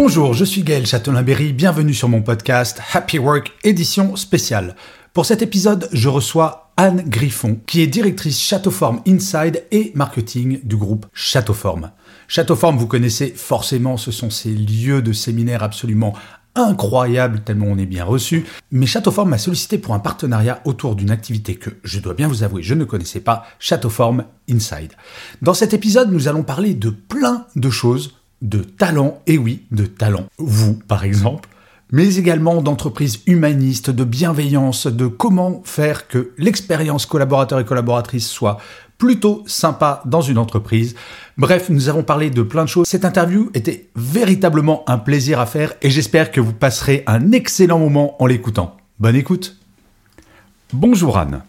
Bonjour, je suis Gaël Châtelain-Berry. Bienvenue sur mon podcast Happy Work édition spéciale. Pour cet épisode, je reçois Anne Griffon, qui est directrice Châteauforme Inside et marketing du groupe Châteauforme. Châteauforme, vous connaissez forcément, ce sont ces lieux de séminaire absolument incroyables tellement on est bien reçu. Mais Châteauforme m'a sollicité pour un partenariat autour d'une activité que, je dois bien vous avouer, je ne connaissais pas, Châteauforme Inside. Dans cet épisode, nous allons parler de plein de choses, de talents, et oui, de talents. Vous, par exemple, mais également d'entreprises humanistes, de bienveillance, de comment faire que l'expérience collaborateur et collaboratrice soit plutôt sympa dans une entreprise. Bref, nous avons parlé de plein de choses. Cette interview était véritablement un plaisir à faire et j'espère que vous passerez un excellent moment en l'écoutant. Bonne écoute. Bonjour Anne.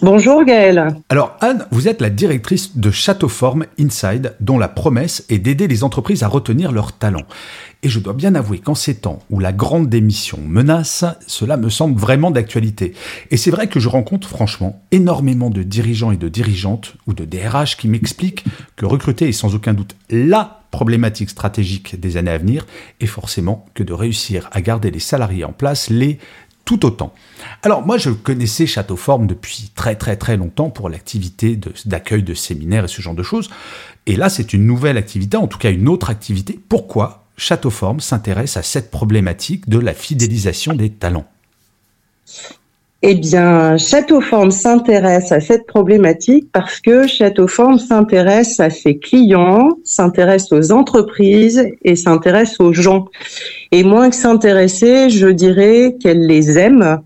Bonjour Gaël. Alors Anne, vous êtes la directrice de Châteauforme Inside, dont la promesse est d'aider les entreprises à retenir leurs talents. Et je dois bien avouer qu'en ces temps où la grande démission menace, cela me semble vraiment d'actualité. Et c'est vrai que je rencontre franchement énormément de dirigeants et de dirigeantes ou de DRH qui m'expliquent que recruter est sans aucun doute la problématique stratégique des années à venir et forcément que de réussir à garder les salariés en place les tout autant. Alors moi je connaissais Châteauforme depuis très très très longtemps pour l'activité d'accueil de, séminaires et ce genre de choses. Et là c'est une nouvelle activité, en tout cas une autre activité. Pourquoi Châteauforme s'intéresse à cette problématique de la fidélisation des talents? Eh bien, Châteauforme s'intéresse à cette problématique parce que Châteauforme s'intéresse à ses clients, s'intéresse aux entreprises et s'intéresse aux gens. Et moins que s'intéresser, je dirais qu'elle les aime.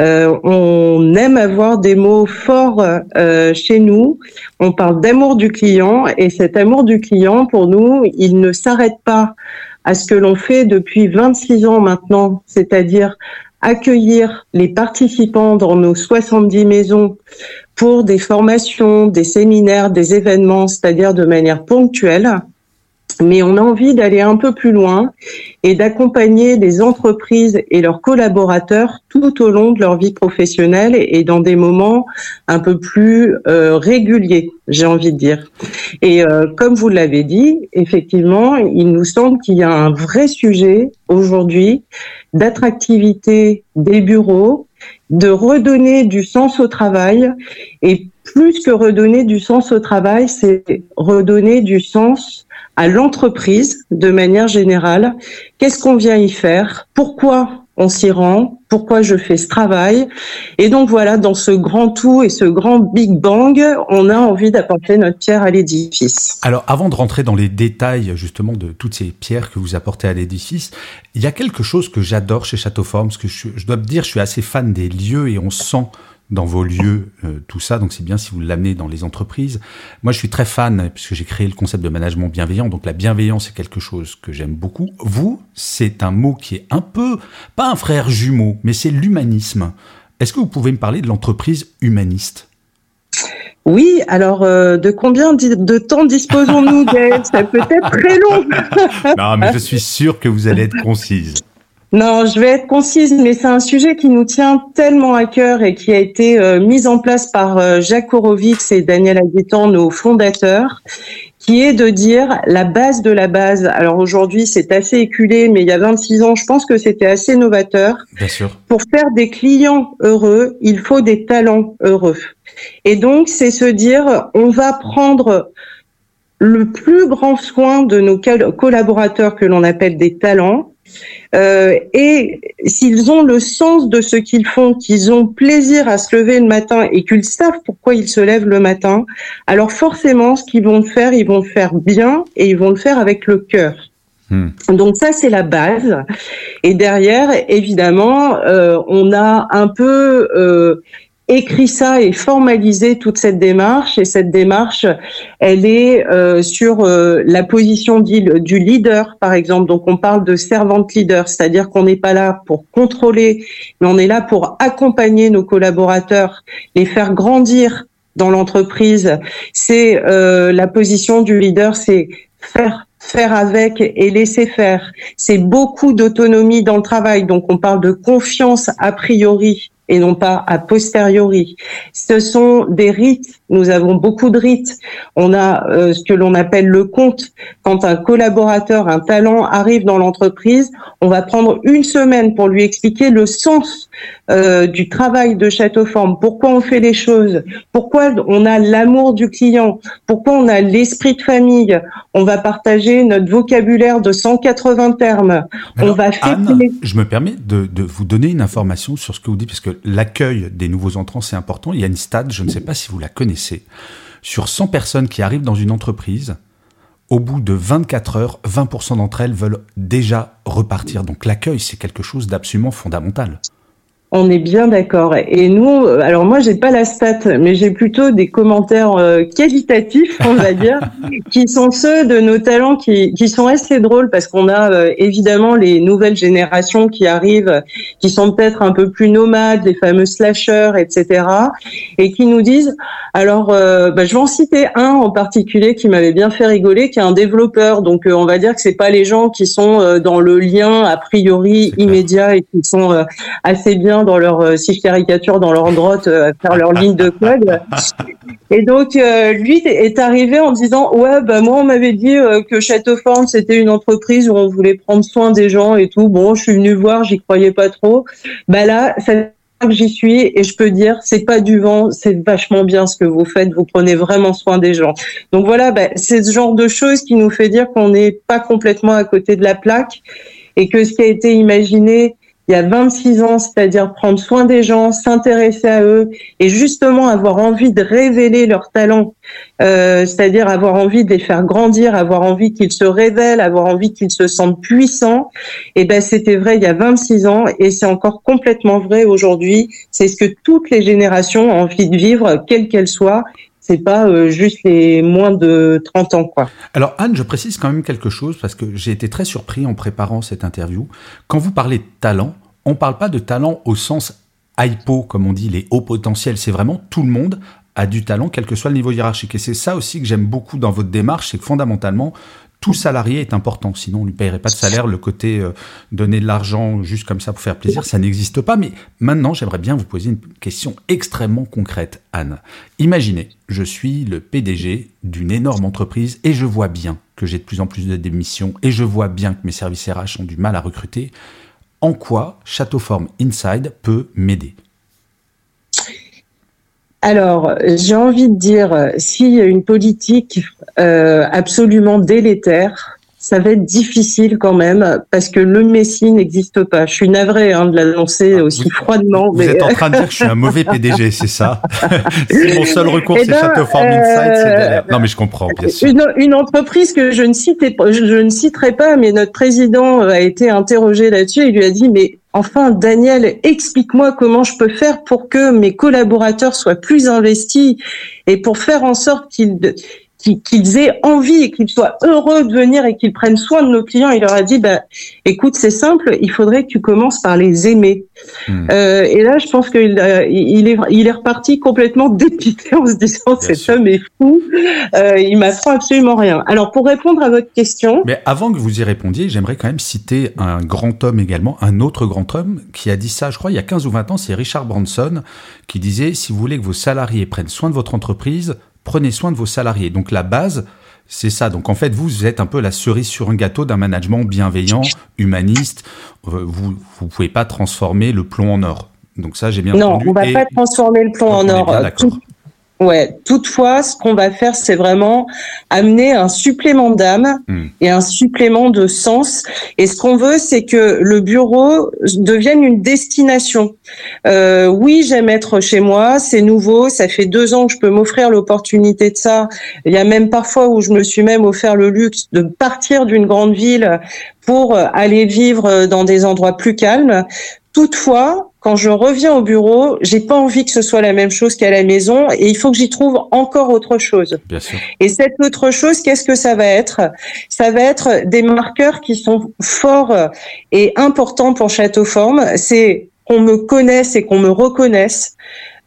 Euh, on aime avoir des mots forts euh, chez nous. On parle d'amour du client et cet amour du client, pour nous, il ne s'arrête pas à ce que l'on fait depuis 26 ans maintenant, c'est-à-dire accueillir les participants dans nos 70 maisons pour des formations, des séminaires, des événements, c'est-à-dire de manière ponctuelle. Mais on a envie d'aller un peu plus loin et d'accompagner les entreprises et leurs collaborateurs tout au long de leur vie professionnelle et dans des moments un peu plus euh, réguliers, j'ai envie de dire. Et euh, comme vous l'avez dit, effectivement, il nous semble qu'il y a un vrai sujet aujourd'hui d'attractivité des bureaux, de redonner du sens au travail. Et plus que redonner du sens au travail, c'est redonner du sens à l'entreprise de manière générale. Qu'est-ce qu'on vient y faire? Pourquoi on s'y rend, pourquoi je fais ce travail? Et donc voilà, dans ce grand tout et ce grand Big Bang, on a envie d'apporter notre pierre à l'édifice. Alors avant de rentrer dans les détails justement de toutes ces pierres que vous apportez à l'édifice, il y a quelque chose que j'adore chez Châteauforme, parce que je, dois dire, je suis assez fan des lieux et on sent dans vos lieux, euh, tout ça. Donc c'est bien si vous l'amenez dans les entreprises. Moi, je suis très fan puisque j'ai créé le concept de management bienveillant. Donc la bienveillance c'est quelque chose que j'aime beaucoup. Vous, c'est un mot qui est un peu pas un frère jumeau, mais c'est l'humanisme. Est-ce que vous pouvez me parler de l'entreprise humaniste? Oui, alors euh, de combien de temps disposons-nous, Ça peut être très long. non, mais je suis sûr que vous allez être concise. Non, je vais être concise, mais c'est un sujet qui nous tient tellement à cœur et qui a été euh, mis en place par euh, Jacques Horowitz et Daniel Aguetan, nos fondateurs, qui est de dire la base de la base. Alors aujourd'hui, c'est assez éculé, mais il y a 26 ans, je pense que c'était assez novateur. Bien sûr. Pour faire des clients heureux, il faut des talents heureux. Et donc, c'est se dire, on va prendre le plus grand soin de nos collaborateurs que l'on appelle des talents euh, et s'ils ont le sens de ce qu'ils font, qu'ils ont plaisir à se lever le matin et qu'ils savent pourquoi ils se lèvent le matin, alors forcément, ce qu'ils vont faire, ils vont le faire bien et ils vont le faire avec le cœur. Hmm. Donc ça c'est la base et derrière évidemment euh, on a un peu euh, écrit ça et formalisé toute cette démarche. Et cette démarche, elle est euh, sur euh, la position du leader, par exemple. Donc, on parle de servante leader, c'est-à-dire qu'on n'est pas là pour contrôler, mais on est là pour accompagner nos collaborateurs, les faire grandir dans l'entreprise. C'est euh, la position du leader, c'est faire faire avec et laisser faire. C'est beaucoup d'autonomie dans le travail. Donc, on parle de confiance a priori et non pas a posteriori. Ce sont des rites. Nous avons beaucoup de rites. On a euh, ce que l'on appelle le compte. Quand un collaborateur, un talent arrive dans l'entreprise, on va prendre une semaine pour lui expliquer le sens euh, du travail de Châteauforme, pourquoi on fait les choses, pourquoi on a l'amour du client, pourquoi on a l'esprit de famille. On va partager notre vocabulaire de 180 termes. on va Anne, je me permets de, de vous donner une information sur ce que vous dites, parce que l'accueil des nouveaux entrants, c'est important. Il y a une stade, je ne sais pas si vous la connaissez, sur 100 personnes qui arrivent dans une entreprise, au bout de 24 heures, 20% d'entre elles veulent déjà repartir. Donc l'accueil, c'est quelque chose d'absolument fondamental. On est bien d'accord. Et nous, alors moi, j'ai pas la stat, mais j'ai plutôt des commentaires euh, qualitatifs, on va dire, qui sont ceux de nos talents qui, qui sont assez drôles parce qu'on a euh, évidemment les nouvelles générations qui arrivent, qui sont peut-être un peu plus nomades, les fameux slashers, etc., et qui nous disent, alors, euh, bah, je vais en citer un en particulier qui m'avait bien fait rigoler, qui est un développeur. Donc, on va dire que c'est pas les gens qui sont dans le lien a priori immédiat et qui sont assez bien dans leur, euh, si je caricature, dans leur grotte, euh, à faire leur ligne de code. Et donc, euh, lui est arrivé en disant, ouais, bah, moi, on m'avait dit que Châteauforme, c'était une entreprise où on voulait prendre soin des gens et tout. Bon, je suis venu voir, j'y croyais pas trop. Bah là, ça que j'y suis et je peux dire c'est pas du vent, c'est vachement bien ce que vous faites, vous prenez vraiment soin des gens. Donc voilà, bah, c'est ce genre de choses qui nous fait dire qu'on n'est pas complètement à côté de la plaque et que ce qui a été imaginé il y a 26 ans, c'est-à-dire prendre soin des gens, s'intéresser à eux et justement avoir envie de révéler leurs talents, euh, c'est-à-dire avoir envie de les faire grandir, avoir envie qu'ils se révèlent, avoir envie qu'ils se sentent puissants. Et eh ben c'était vrai il y a 26 ans et c'est encore complètement vrai aujourd'hui. C'est ce que toutes les générations ont envie de vivre, quelles qu'elles soient, c'est pas euh, juste les moins de 30 ans quoi. Alors Anne, je précise quand même quelque chose parce que j'ai été très surpris en préparant cette interview. Quand vous parlez de talent, on parle pas de talent au sens hypo comme on dit les hauts potentiels, c'est vraiment tout le monde a du talent quel que soit le niveau hiérarchique et c'est ça aussi que j'aime beaucoup dans votre démarche, c'est que fondamentalement tout salarié est important, sinon on lui paierait pas de salaire. Le côté euh, donner de l'argent juste comme ça pour faire plaisir, ça n'existe pas. Mais maintenant, j'aimerais bien vous poser une question extrêmement concrète, Anne. Imaginez, je suis le PDG d'une énorme entreprise et je vois bien que j'ai de plus en plus de démissions et je vois bien que mes services RH ont du mal à recruter. En quoi Châteauforme Inside peut m'aider? Alors, j'ai envie de dire, s'il y a une politique euh, absolument délétère, ça va être difficile quand même parce que le Messie n'existe pas. Je suis navrée hein, de l'annoncer ah, aussi froidement. Vous êtes en train de dire que je suis un mauvais PDG, c'est ça C'est mon seul recours, eh c'est ben, Château Farm Insight. Non, mais je comprends, bien sûr. Une, une, entreprise que je ne, citais, je, je ne citerai pas, mais notre président a été interrogé là-dessus. Il lui a dit, mais Enfin, Daniel, explique-moi comment je peux faire pour que mes collaborateurs soient plus investis et pour faire en sorte qu'ils qu'ils aient envie et qu'ils soient heureux de venir et qu'ils prennent soin de nos clients. Il leur a dit, bah, écoute, c'est simple, il faudrait que tu commences par les aimer. Hmm. Euh, et là, je pense qu'il euh, il est, il est reparti complètement dépité en se disant, cet homme est fou, euh, il m'apprend absolument rien. Alors, pour répondre à votre question... Mais avant que vous y répondiez, j'aimerais quand même citer un grand homme également, un autre grand homme qui a dit ça, je crois, il y a 15 ou 20 ans, c'est Richard Branson, qui disait, si vous voulez que vos salariés prennent soin de votre entreprise, prenez soin de vos salariés. Donc la base, c'est ça. Donc en fait, vous, êtes un peu la cerise sur un gâteau d'un management bienveillant, humaniste. Euh, vous ne pouvez pas transformer le plomb en or. Donc ça, j'ai bien entendu. Non, on ne va pas transformer le plomb en or. Ouais, toutefois, ce qu'on va faire, c'est vraiment amener un supplément d'âme hmm. et un supplément de sens. Et ce qu'on veut, c'est que le bureau devienne une destination. Euh, oui, j'aime être chez moi, c'est nouveau, ça fait deux ans que je peux m'offrir l'opportunité de ça. Il y a même parfois où je me suis même offert le luxe de partir d'une grande ville pour aller vivre dans des endroits plus calmes. Toutefois, quand je reviens au bureau, j'ai pas envie que ce soit la même chose qu'à la maison et il faut que j'y trouve encore autre chose. Bien sûr. Et cette autre chose, qu'est-ce que ça va être? Ça va être des marqueurs qui sont forts et importants pour Château Forme. C'est qu'on me connaisse et qu'on me reconnaisse.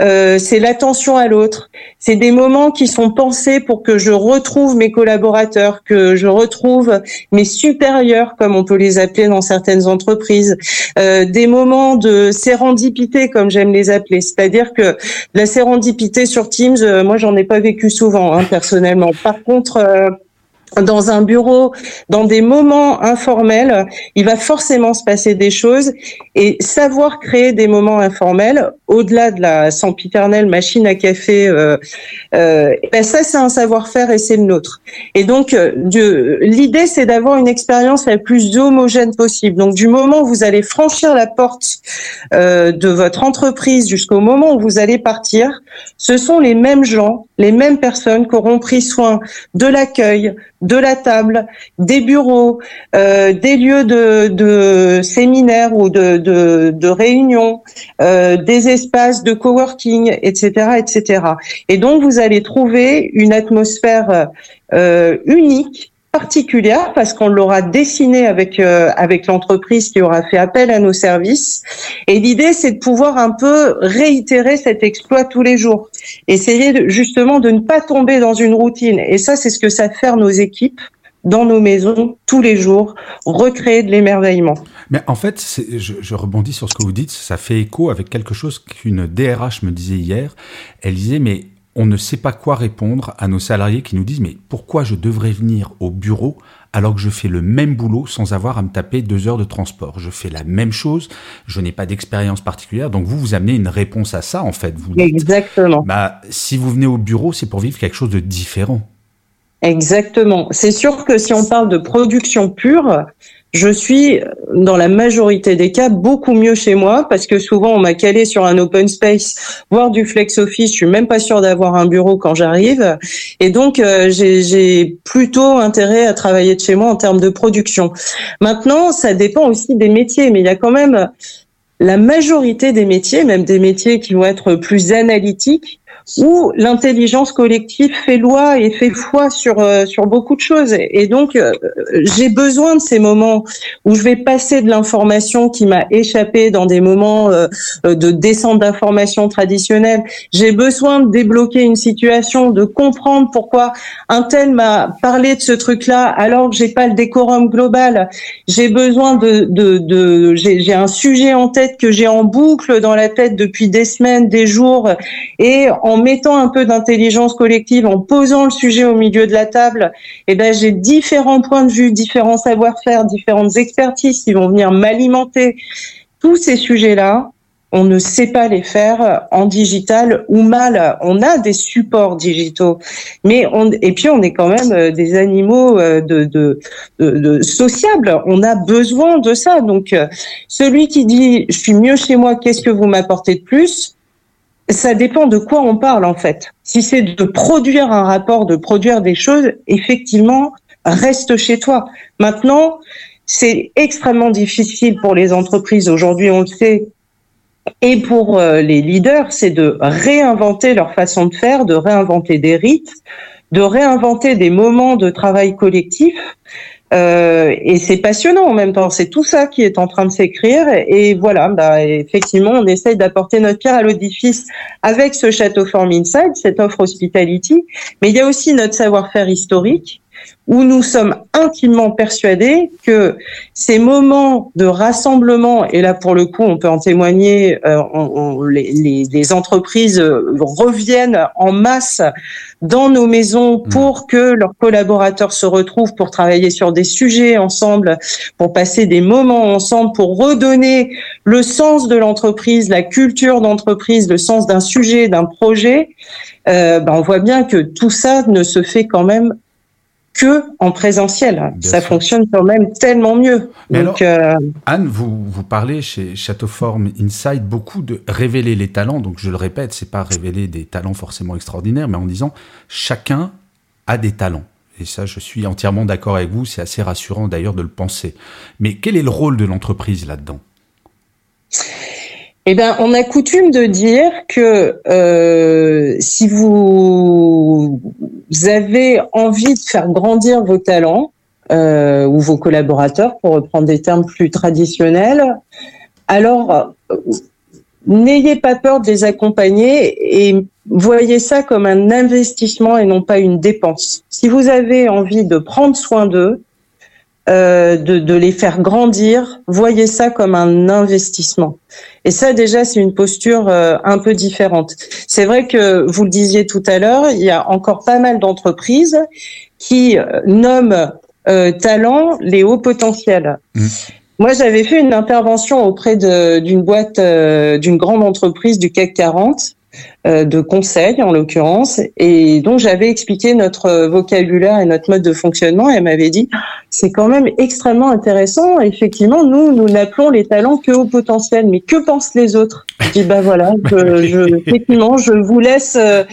Euh, c'est l'attention à l'autre. C'est des moments qui sont pensés pour que je retrouve mes collaborateurs, que je retrouve mes supérieurs, comme on peut les appeler dans certaines entreprises. Euh, des moments de sérendipité, comme j'aime les appeler. C'est-à-dire que la sérendipité sur Teams, euh, moi, j'en ai pas vécu souvent, hein, personnellement. Par contre, euh, dans un bureau, dans des moments informels, il va forcément se passer des choses et savoir créer des moments informels au-delà de la sempiternelle machine à café, euh, euh, ben ça c'est un savoir-faire et c'est le nôtre. Et donc euh, l'idée c'est d'avoir une expérience la plus homogène possible. Donc du moment où vous allez franchir la porte euh, de votre entreprise jusqu'au moment où vous allez partir, ce sont les mêmes gens, les mêmes personnes qui auront pris soin de l'accueil, de la table, des bureaux, euh, des lieux de, de séminaires ou de, de, réunions, euh, des espaces de coworking, etc., etc. Et donc vous allez trouver une atmosphère euh, unique particulière parce qu'on l'aura dessiné avec euh, avec l'entreprise qui aura fait appel à nos services et l'idée c'est de pouvoir un peu réitérer cet exploit tous les jours essayer justement de ne pas tomber dans une routine et ça c'est ce que ça fait nos équipes dans nos maisons tous les jours, recréer de l'émerveillement. Mais en fait, je, rebondis sur ce que vous dites, ça fait écho avec quelque chose qu'une DRH me disait hier. Elle disait, mais on ne sait pas quoi répondre à nos salariés qui nous disent mais pourquoi je devrais venir au bureau alors que je fais le même boulot sans avoir à me taper deux heures de transport? Je fais la même chose, je n'ai pas d'expérience particulière. Donc vous, vous amenez une réponse à ça en fait. Vous Exactement. Bah, si vous venez au bureau, c'est pour vivre quelque chose de différent. Exactement. C'est sûr que si on parle de production pure, je suis dans la majorité des cas beaucoup mieux chez moi parce que souvent on m'a calé sur un open space, voire du flex office. Je suis même pas sûre d'avoir un bureau quand j'arrive, et donc euh, j'ai plutôt intérêt à travailler de chez moi en termes de production. Maintenant, ça dépend aussi des métiers, mais il y a quand même la majorité des métiers, même des métiers qui vont être plus analytiques, où l'intelligence collective fait loi et fait foi sur euh, sur beaucoup de choses. Et donc, euh, j'ai besoin de ces moments où je vais passer de l'information qui m'a échappé dans des moments euh, de descente d'information traditionnelle. J'ai besoin de débloquer une situation, de comprendre pourquoi un tel m'a parlé de ce truc-là alors que j'ai pas le décorum global. J'ai besoin de, de, de j'ai un sujet en tête que j'ai en boucle dans la tête depuis des semaines, des jours, et en mettant un peu d'intelligence collective, en posant le sujet au milieu de la table, eh ben j'ai différents points de vue, différents savoir-faire, différentes expertises qui vont venir m'alimenter. Tous ces sujets-là, on ne sait pas les faire en digital ou mal. On a des supports digitaux, mais et puis on est quand même euh, des animaux euh, de, sociables. On a besoin de ça. Donc euh, celui qui dit je suis mieux chez moi, qu'est-ce que vous m'apportez de plus? Ça dépend de quoi on parle en fait. Si c'est de produire un rapport, de produire des choses, effectivement, reste chez toi. Maintenant, c'est extrêmement difficile pour les entreprises aujourd'hui, on le sait, et pour euh, les leaders, c'est de réinventer leur façon de faire, de réinventer des rites, de réinventer des moments de travail collectif. Euh, et c'est passionnant en même temps. C'est tout ça qui est en train de s'écrire. Et voilà, bah, effectivement, on essaye d'apporter notre pierre à l'édifice avec ce Château Form Inside, cette offre hospitality. Mais il y a aussi notre savoir-faire historique. Où nous sommes intimement persuadés que ces moments de rassemblement, et là pour le coup on peut en témoigner, euh, on, les, les, les, entreprises reviennent en masse dans nos maisons mmh. pour que leurs collaborateurs se retrouvent pour travailler sur des sujets ensemble, pour passer des moments ensemble, pour redonner le sens de l'entreprise, la culture d'entreprise, le sens d'un sujet, d'un projet. Euh, ben on voit bien que tout ça ne se fait quand même que en présentiel. ça fonctionne quand même tellement mieux. Donc, euh, Anne, vous, vous parlez chez Châteauforme Inside beaucoup de révéler les talents. Donc je le répète, c'est pas révéler des talents forcément extraordinaires, mais en disant chacun a des talents. Et ça, je suis entièrement d'accord avec vous. C'est assez rassurant d'ailleurs de le penser. Mais quel est le rôle de l'entreprise là-dedans? Eh ben, on a coutume de dire que euh, si vous avez envie de faire grandir vos talents euh, ou vos collaborateurs, pour reprendre des termes plus traditionnels, alors n'ayez pas peur de les accompagner et voyez ça comme un investissement et non pas une dépense. Si vous avez envie de prendre soin d'eux, euh, de, de, les faire grandir, voyez ça comme un investissement. Et ça, déjà, c'est une posture euh, un peu différente. C'est vrai que vous le disiez tout à l'heure, il y a encore pas mal d'entreprises qui euh, nomment talent les hauts potentiels. Mmh. Moi, j'avais fait une intervention auprès d'une boîte, d'une grande entreprise du CAC 40 euh, de conseil en l'occurrence, et donc j'avais expliqué notre vocabulaire et notre mode de fonctionnement. Et elle m'avait dit c'est quand même extrêmement intéressant. Effectivement, nous nous n'appelons les talents que au potentiel, mais que pensent les autres? Je dis bah voilà, je, effectivement, je vous laisse euh,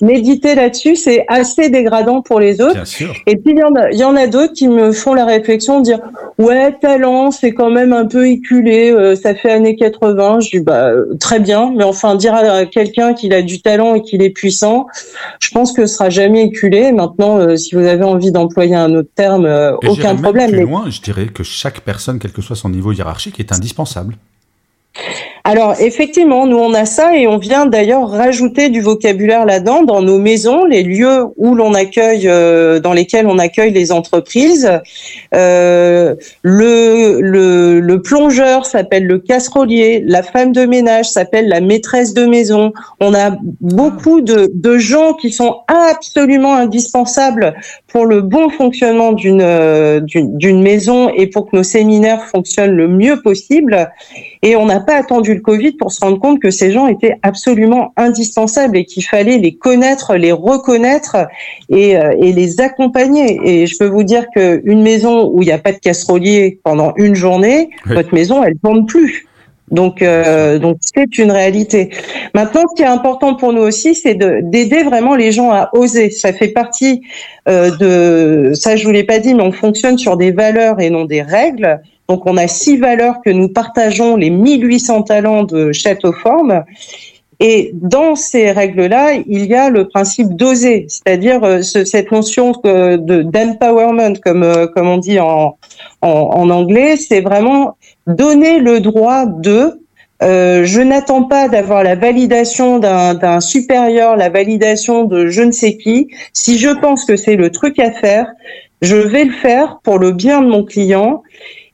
méditer là-dessus. C'est assez dégradant pour les autres. Et puis il y en a, a d'autres qui me font la réflexion de dire ouais talent c'est quand même un peu éculé, euh, ça fait années 80. Je dis bah très bien, mais enfin dire à quelqu'un qu'il a du talent et qu'il est puissant, je pense que ce sera jamais éculé. Maintenant, euh, si vous avez envie d'employer un autre terme, euh, aucun problème. Plus loin, je dirais que chaque personne, quel que soit son niveau hiérarchique, est indispensable. Alors effectivement, nous on a ça et on vient d'ailleurs rajouter du vocabulaire là-dedans dans nos maisons, les lieux où l'on accueille, euh, dans lesquels on accueille les entreprises. Euh, le, le, le, plongeur s'appelle le casserolier, la femme de ménage s'appelle la maîtresse de maison. On a beaucoup de, de gens qui sont absolument indispensables pour le bon fonctionnement d'une euh, d'une maison et pour que nos séminaires fonctionnent le mieux possible. Et on n'a pas attendu le Covid pour se rendre compte que ces gens étaient absolument indispensables et qu'il fallait les connaître, les reconnaître et, euh, et les accompagner. Et je peux vous dire qu'une maison où il n'y a pas de casserolier pendant une journée, votre maison, elle tourne plus. Donc, euh, donc c'est une réalité. Maintenant, ce qui est important pour nous aussi, c'est d'aider vraiment les gens à oser. Ça fait partie euh, de ça. Je vous l'ai pas dit, mais on fonctionne sur des valeurs et non des règles. Donc, on a six valeurs que nous partageons, les 1800 talents de Châteauforme. Et dans ces règles-là, il y a le principe d'oser, c'est-à-dire euh, cette notion de d'empowerment, comme euh, comme on dit en en, en anglais, c'est vraiment donner le droit de. Euh, je n'attends pas d'avoir la validation d'un supérieur, la validation de je ne sais qui. Si je pense que c'est le truc à faire, je vais le faire pour le bien de mon client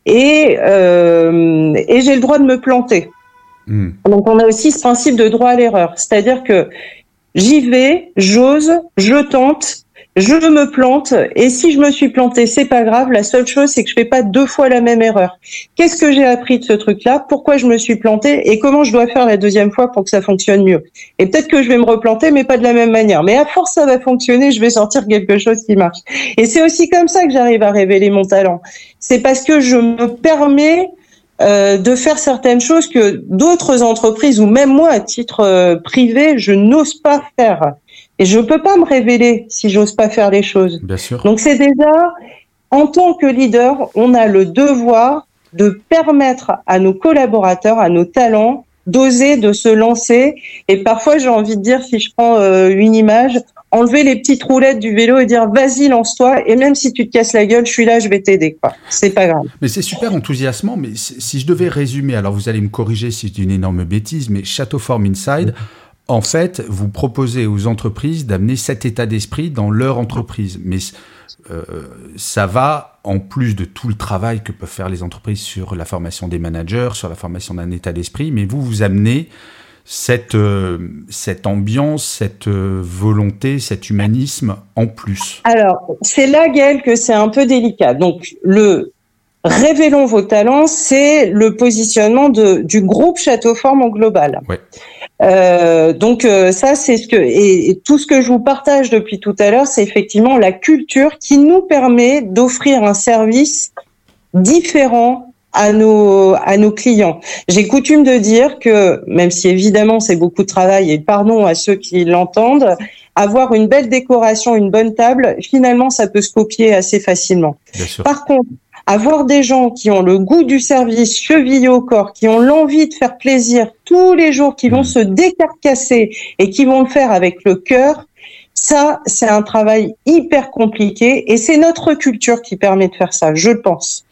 et, euh, et j'ai le droit de me planter. Hmm. Donc on a aussi ce principe de droit à l'erreur, c'est-à-dire que j'y vais, j'ose, je tente, je me plante et si je me suis planté, c'est pas grave. La seule chose, c'est que je fais pas deux fois la même erreur. Qu'est-ce que j'ai appris de ce truc-là? Pourquoi je me suis planté et comment je dois faire la deuxième fois pour que ça fonctionne mieux? Et peut-être que je vais me replanter, mais pas de la même manière. Mais à force, ça va fonctionner. Je vais sortir quelque chose qui marche. Et c'est aussi comme ça que j'arrive à révéler mon talent. C'est parce que je me permets euh, de faire certaines choses que d'autres entreprises ou même moi à titre euh, privé je n'ose pas faire et je peux pas me révéler si j'ose pas faire les choses. Bien sûr. Donc c'est déjà, en tant que leader, on a le devoir de permettre à nos collaborateurs, à nos talents, d'oser, de se lancer. Et parfois, j'ai envie de dire, si je prends euh, une image, enlever les petites roulettes du vélo et dire vas-y lance-toi et même si tu te casses la gueule je suis là je vais t'aider quoi c'est pas grave mais c'est super enthousiasmant mais si je devais résumer alors vous allez me corriger si dis une énorme bêtise mais Château Form Inside en fait, vous proposez aux entreprises d'amener cet état d'esprit dans leur entreprise. Mais euh, ça va en plus de tout le travail que peuvent faire les entreprises sur la formation des managers, sur la formation d'un état d'esprit, mais vous, vous amenez cette, euh, cette ambiance, cette euh, volonté, cet humanisme en plus Alors, c'est là, Gaël, que c'est un peu délicat. Donc, le Révélons vos talents, c'est le positionnement de, du groupe Château Forme en global. Ouais. Euh, donc euh, ça, c'est ce que et, tout ce que je vous partage depuis tout à l'heure, c'est effectivement la culture qui nous permet d'offrir un service différent à nos à nos clients. J'ai coutume de dire que même si évidemment c'est beaucoup de travail et pardon à ceux qui l'entendent, avoir une belle décoration, une bonne table, finalement ça peut se copier assez facilement. Par contre, avoir des gens qui ont le goût du service chevillé au corps, qui ont l'envie de faire plaisir tous les jours, qui vont mmh. se décarcasser et qui vont le faire avec le cœur, ça, c'est un travail hyper compliqué et c'est notre culture qui permet de faire ça, je pense.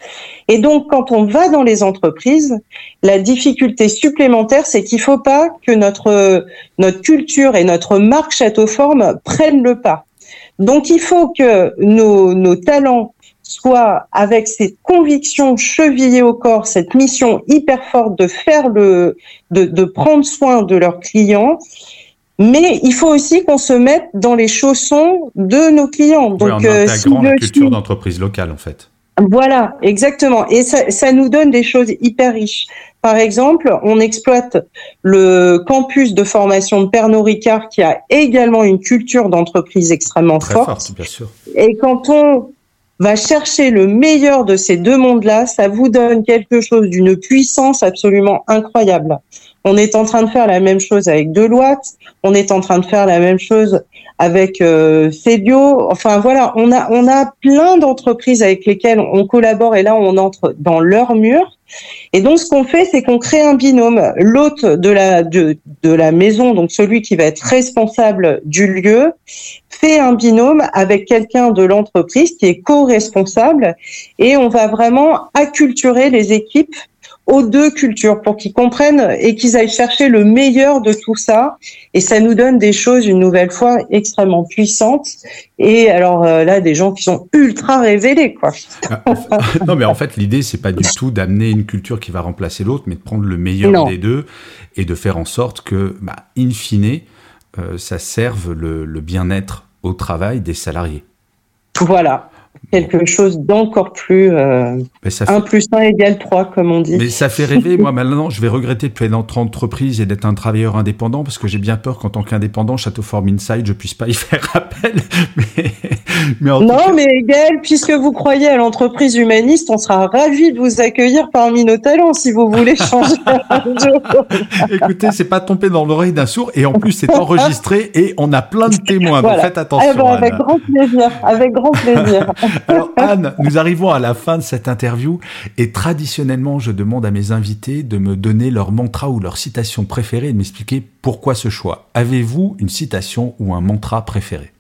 Et donc, quand on va dans les entreprises, la difficulté supplémentaire, c'est qu'il faut pas que notre, notre culture et notre marque Château Forme prennent le pas. Donc, il faut que nos, nos talents soit avec cette conviction chevillée au corps, cette mission hyper forte de faire le, de, de prendre soin de leurs clients. Mais il faut aussi qu'on se mette dans les chaussons de nos clients. Donc, oui, en euh, la culture d'entreprise locale, en fait. Voilà, exactement. Et ça, ça, nous donne des choses hyper riches. Par exemple, on exploite le campus de formation de Pernod Ricard qui a également une culture d'entreprise extrêmement Très forte. forte bien sûr. Et quand on va chercher le meilleur de ces deux mondes-là, ça vous donne quelque chose d'une puissance absolument incroyable. On est en train de faire la même chose avec Deloitte, on est en train de faire la même chose avec euh, Enfin voilà, on a on a plein d'entreprises avec lesquelles on collabore et là on entre dans leur mur. Et donc ce qu'on fait, c'est qu'on crée un binôme. L'hôte de la de, de la maison, donc celui qui va être responsable du lieu, fait un binôme avec quelqu'un de l'entreprise qui est co-responsable et on va vraiment acculturer les équipes aux deux cultures pour qu'ils comprennent et qu'ils aillent chercher le meilleur de tout ça. Et ça nous donne des choses, une nouvelle fois, extrêmement puissantes. Et alors euh, là, des gens qui sont ultra révélés, quoi. non, mais en fait, l'idée, c'est pas du tout d'amener une culture qui va remplacer l'autre, mais de prendre le meilleur des deux et de faire en sorte que, bah, in fine, euh, ça serve le, le bien-être au travail des salariés. Voilà quelque chose d'encore plus euh, 1 plus 1 égale 3 comme on dit. Mais ça fait rêver. Moi maintenant, je vais regretter de dans notre entreprise et d'être un travailleur indépendant parce que j'ai bien peur qu'en tant qu'indépendant, Château Form Inside, je puisse pas y faire appel. mais, mais non, mais Gaël, puisque vous croyez à l'entreprise humaniste, on sera ravis de vous accueillir parmi nos talents si vous voulez changer Écoutez, c'est pas tombé dans l'oreille d'un sourd et en plus c'est enregistré et on a plein de témoins. Donc faites attention. Eh ben, avec grand plaisir. Avec grand plaisir. Alors Anne, nous arrivons à la fin de cette interview et traditionnellement je demande à mes invités de me donner leur mantra ou leur citation préférée et de m'expliquer pourquoi ce choix. Avez-vous une citation ou un mantra préféré?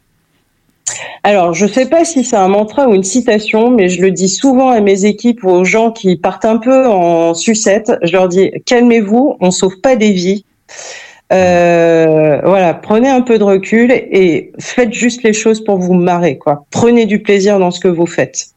Alors, je ne sais pas si c'est un mantra ou une citation, mais je le dis souvent à mes équipes ou aux gens qui partent un peu en sucette. Je leur dis calmez-vous, on sauve pas des vies. Euh, voilà, prenez un peu de recul et faites juste les choses pour vous marrer, quoi. Prenez du plaisir dans ce que vous faites.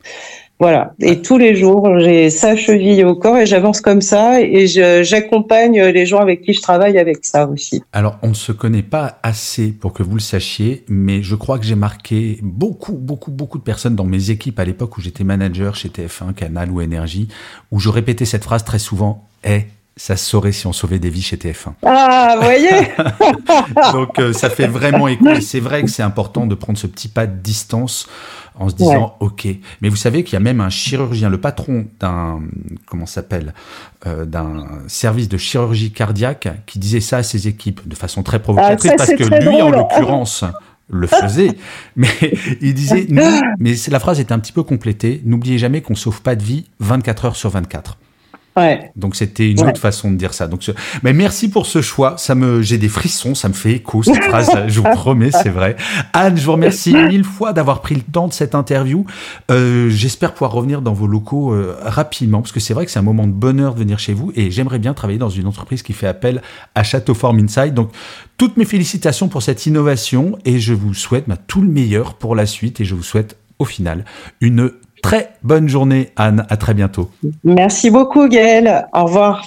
Voilà. Et tous les jours, j'ai ça cheville au corps et j'avance comme ça et j'accompagne les gens avec qui je travaille avec ça aussi. Alors, on ne se connaît pas assez pour que vous le sachiez, mais je crois que j'ai marqué beaucoup, beaucoup, beaucoup de personnes dans mes équipes à l'époque où j'étais manager chez TF1, Canal ou Énergie, où je répétais cette phrase très souvent, est ça se saurait si on sauvait des vies chez TF1. Ah, vous voyez Donc euh, ça fait vraiment écho. Et c'est vrai que c'est important de prendre ce petit pas de distance en se disant ok. Mais vous savez qu'il y a même un chirurgien, le patron d'un comment s'appelle euh, d'un service de chirurgie cardiaque qui disait ça à ses équipes de façon très provocatrice ah, parce que lui en l'occurrence le faisait, mais il disait, mais la phrase était un petit peu complétée, n'oubliez jamais qu'on sauve pas de vie 24 heures sur 24. Ouais. Donc c'était une autre façon de dire ça. Donc, mais merci pour ce choix. Ça me, j'ai des frissons, ça me fait écho cette phrase. je vous promets, c'est vrai. Anne, je vous remercie mille fois d'avoir pris le temps de cette interview. Euh, j'espère pouvoir revenir dans vos locaux euh, rapidement, parce que c'est vrai que c'est un moment de bonheur de venir chez vous, et j'aimerais bien travailler dans une entreprise qui fait appel à Château Form Inside. Donc toutes mes félicitations pour cette innovation, et je vous souhaite bah, tout le meilleur pour la suite, et je vous souhaite au final une Très bonne journée, Anne. À très bientôt. Merci beaucoup, Gaël. Au revoir.